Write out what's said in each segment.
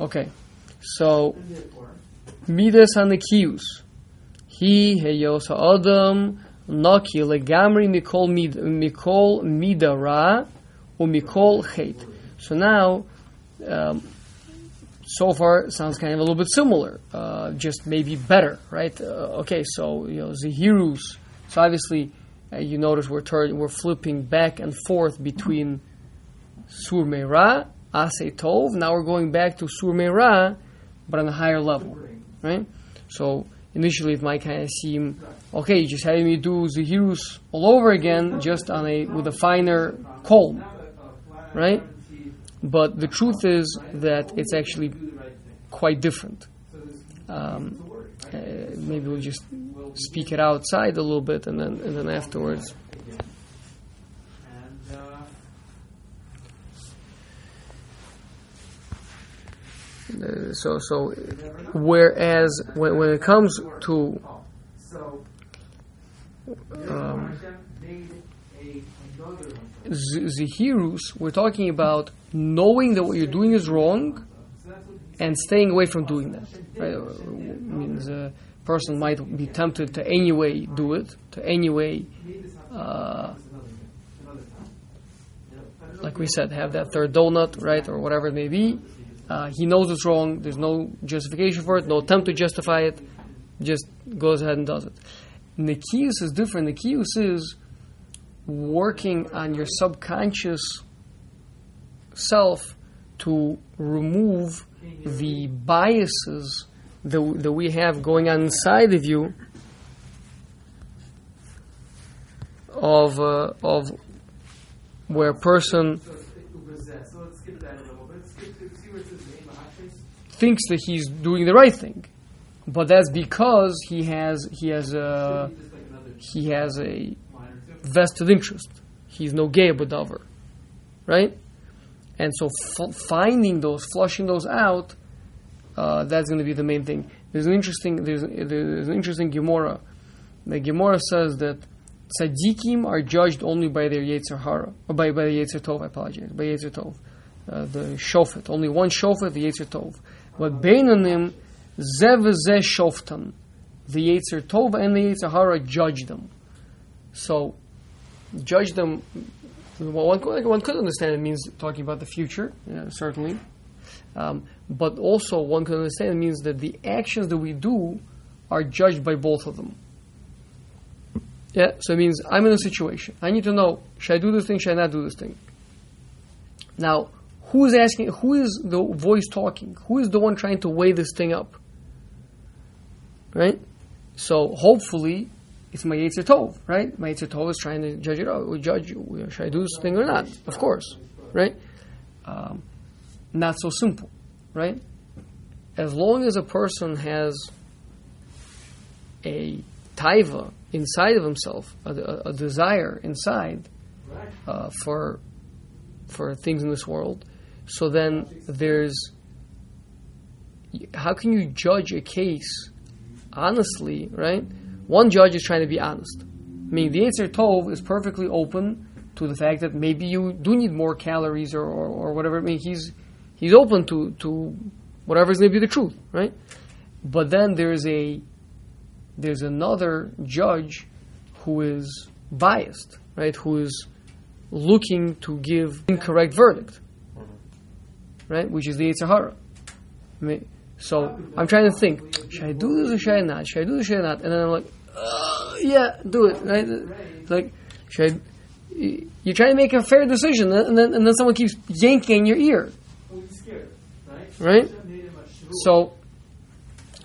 Okay, so midas hanekius. He heyos ha'adam naki legamri mikol mid mikol midara umikol chet. So now, um, so far sounds kind of a little bit similar, uh, just maybe better, right? Uh, okay, so you know zehirus. So obviously, uh, you notice we're we're flipping back and forth between sur ase tov. Now we're going back to sur meira, but on a higher level, right? So initially it might kind of seem okay, just having me do zehirus all over again, just on a with a finer comb, right? But the truth is that it's actually quite different. Um, uh, maybe we'll just speak it outside a little bit, and then and then afterwards. So so, whereas when, when it comes to um, zihirus, we're talking about knowing that what you're doing is wrong and staying away from doing that. Right? Uh, means a person might be tempted to anyway do it, to anyway, uh, like we said, have that third donut, right, or whatever it may be. Uh, he knows it's wrong. There's no justification for it, no attempt to justify it. Just goes ahead and does it. Nikius is different. Nikius is working on your subconscious self to remove the biases that, that we have going on inside of you of uh, of where a person thinks that he's doing the right thing, but that's because he has he has a he has a vested interest. He's noge'a badavar, right? And so f- finding those, flushing those out, uh, that's going to be the main thing. There's an interesting there's, there's an interesting Gemara. The Gemara says that tzaddikim are judged only by their yetzer hara, or by by the yetzer tov. I apologize, by yetzer tov, uh, the shofet. Only one shofet, the yetzer tov. Zev zeh shoftan, the yetzer tov and the yetzer hara judge them. So judge them. Well, one, could- one could understand it means talking about the future, yeah, certainly. Um, but also, one could understand it means that the actions that we do are judged by both of them. Yeah, so it means I'm in a situation. I need to know should I do this thing, should I not do this thing? Now, who is asking, who is the voice talking? Who is the one trying to weigh this thing up? Right? So, hopefully, it's my Yetzer Tov, right? My Yetzer Tov is trying to judge it out, or judge, you. should I do this thing or not? Of course, right? Um, not so simple, right? As long as a person has a taiva inside of himself, a, a, a desire inside uh, for for things in this world, so then there's how can you judge a case honestly, right? One judge is trying to be honest. I mean, the Yetzer Tov is perfectly open to the fact that maybe you do need more calories or, or, or whatever. I mean, he's he's open to to whatever is going to be the truth, right? But then there's a there's another judge who is biased, right? Who is looking to give incorrect verdict, right? Which is the Yetzer Hara. I mean, so I'm trying to think: should I do this or should I not? Should I do this or should I not? And then I'm like, uh, yeah, do it, right? Like, should I? You try to make a fair decision, and then and then someone keeps yanking in your ear, right? So,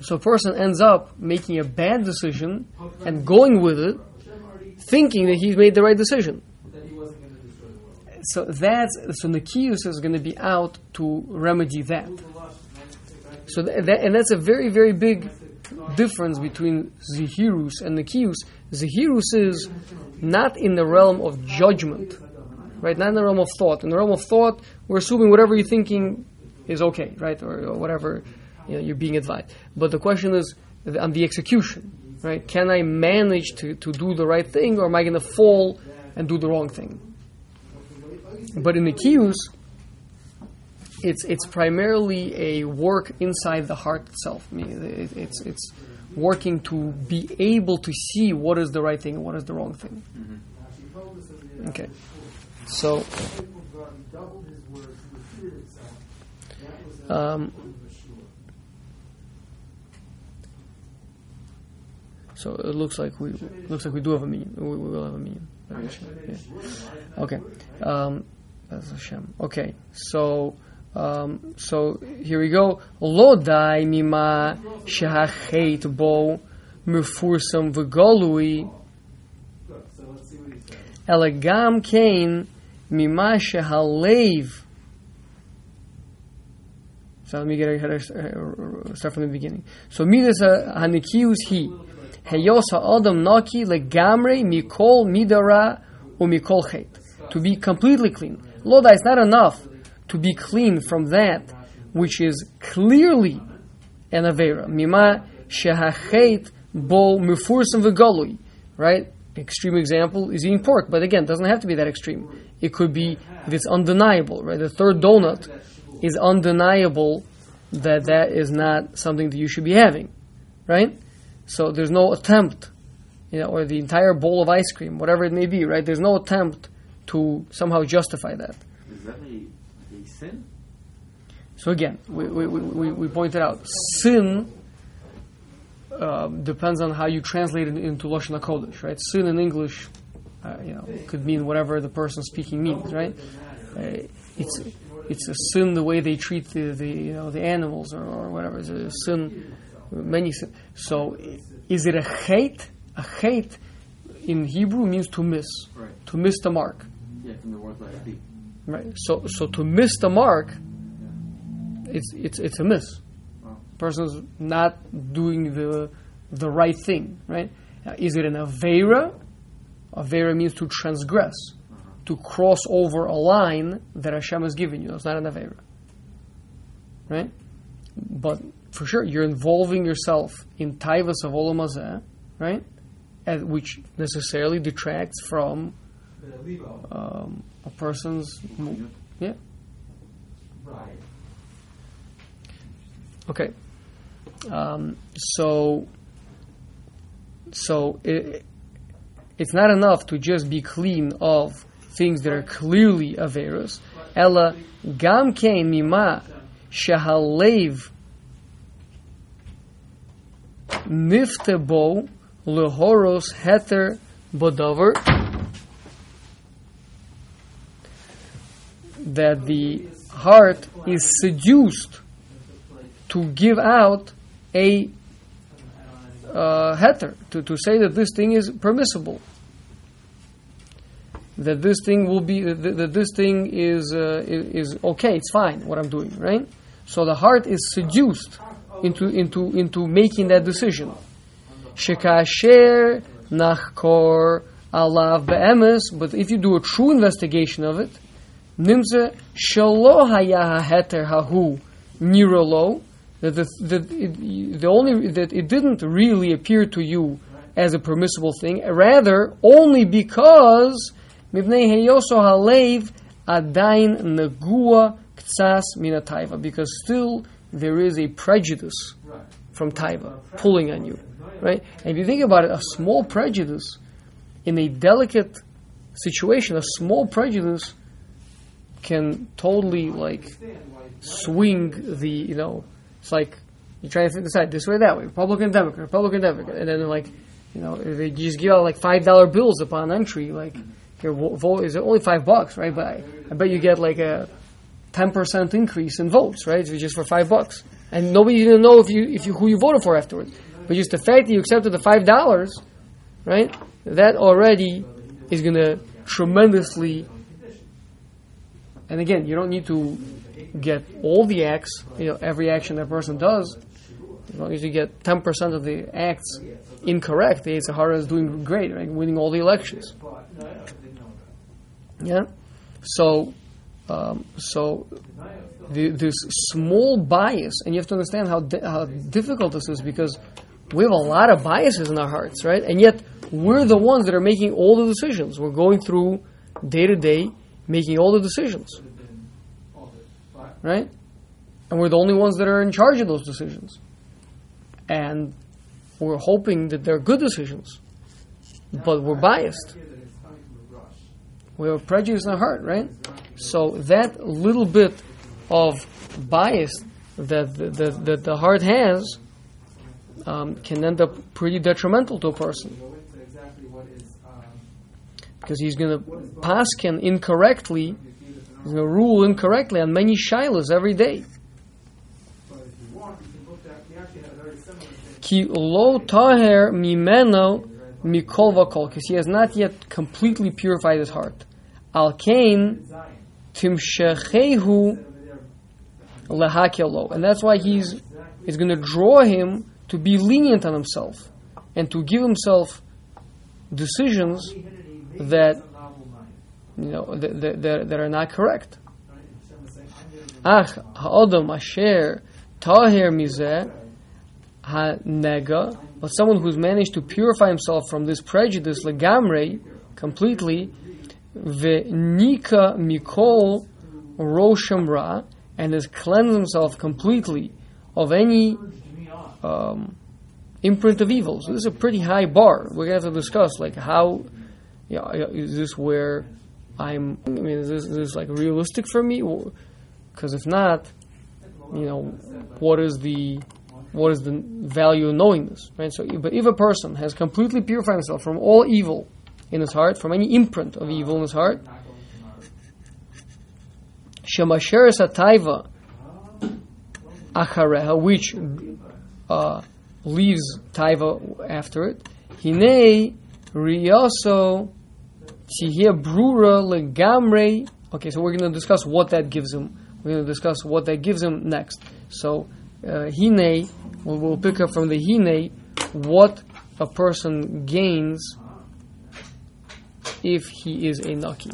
so a person ends up making a bad decision and going with it, thinking that he's made the right decision. So that's so Nikius is going to be out to remedy that. So that, that and that's a very very big difference between Zihirus and Nikius. Zihirus is not in the realm of judgment, right? Not in the realm of thought. In the realm of thought, we're assuming whatever you're thinking is okay, right, or, or whatever you know, you're being advised. But the question is on the execution, right? Can I manage to, to do the right thing, or am I going to fall and do the wrong thing? But in the Kiyus, it's it's primarily a work inside the heart itself. I mean, it, it's it's working to be able to see what is the right thing and what is the wrong thing. Okay, so. Um, so it looks like we looks like we do have a minyan. We, we will have a minyan. Yeah. Okay. Um, Hashem. Okay, so um, so here we go. Lo dai mima shehachet bo mefursam v'golui elegam kain mima shehalev. So let me get uh, start from the beginning. So midas hanikius he heyos ha'adam naki legamrei mikol midara umikol chet to be completely clean. Loda, is not enough to be clean from that which is clearly an avera. Mima shehachet bo mufursim v'galui. Right? Extreme example is eating pork, but again, it doesn't have to be that extreme. It could be if it's undeniable, right? The third donut is undeniable that that is not something that you should be having, right? So there's no attempt, you know, or the entire bowl of ice cream, whatever it may be, right? There's no attempt to somehow justify that. Is that a, a sin? So again, we, we, we, we pointed out sin uh, depends on how you translate it into Lashon HaKodesh, right? Sin in English, uh, you know, could mean whatever the person speaking means, right? Uh, it's it's a sin the way they treat the, the you know the animals or, or whatever. It's a sin, many sin. So, is it a chet? A chet in Hebrew means to miss, Right. to miss the mark, from the word like be. right? So, so to miss the mark, it's it's it's a miss. Wow. Person's not doing the the right thing, right? Now, is it an avera? Avera means to transgress, uh-huh. to cross over a line that Hashem has given you. It's not an avera, right? But for sure, you're involving yourself in taivas of olam hazeh, right? And which necessarily detracts from um, a person's yeah. Okay. Um, so, so it, it's not enough to just be clean of things that are clearly a averus. Ella gam kein mima shahalev niftebo lehoros heter bodover that the heart is seduced to give out a uh, heter, to, to say that this thing is permissible, that this thing will be, that, that this thing is, uh, is, is okay, it's fine, what I'm doing, right? So the heart is seduced into, into, into making that decision. Shekasher nachkor alav be'emes, but if you do a true investigation of it, nimze shelo haya heter hahu nirolo, that the, it, the only that it didn't really appear to you as a permissible thing, rather only because mivnei heyoso halev adain negua ktsas mina taiva, because still there is a prejudice from taiva pulling on you, right? And if you think about it, a small prejudice in a delicate situation, a small prejudice can totally like swing the you know it's like you try to decide this way that way Republican Democrat Republican Democrat and then like you know they just give out like five dollar bills upon entry like your vote is only five bucks right? But I, I bet you get like a ten percent increase in votes right? It's just for five bucks. And nobody even know if you if you who you voted for afterwards. But just the fact that you accepted the five dollars right that already is going to tremendously and again, you don't need to get all the acts, you know, every action that person does. As long as you get 10% of the acts incorrect, the Yetzer Hara is doing great, right? Winning all the elections. Yeah? So, um, so the, this small bias, and you have to understand how, di- how difficult this is because we have a lot of biases in our hearts, right? And yet, we're the ones that are making all the decisions. We're going through day to day making all the decisions. right? And we're the only ones that are in charge of those decisions. And we're hoping that they're good decisions. But we're biased. We have prejudice in our heart, right? So that little bit of bias that the, that, the heart has um, can end up pretty detrimental to a person because he's going to paskin incorrectly, he's going to rule incorrectly on many shilas every day. Ki lo taher mimeno mikol vakol, because he has not yet completely purified his heart. Al kain timshechehu lehakelo, and that's why he's is going to draw him to be lenient on himself and to give himself decisions that you know that, that, that, are not correct. Ach ha'odam asher tahir mizeh ha-nega, but someone who's managed to purify himself from this prejudice legamre completely ve'nika mikol rosham ra and has cleansed himself completely of any um, imprint of evil. So this is a pretty high bar. We're going to have to discuss like how know, is this where I'm? I mean, is this, is this like realistic for me? Because if not, you know, what is the what is the value of knowing this, right? So, but if a person has completely purified himself from all evil in his heart, from any imprint of evil in his heart, shemasher sataiva achareha, which uh, leaves taiva after it, hine riyaso Sihia brura legamre. Okay, so we're going to discuss what that gives him. We're going to discuss what that gives him next. So, uh, hine, we'll, we'll pick up from the hine what a person gains if he is a naki.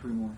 Three more.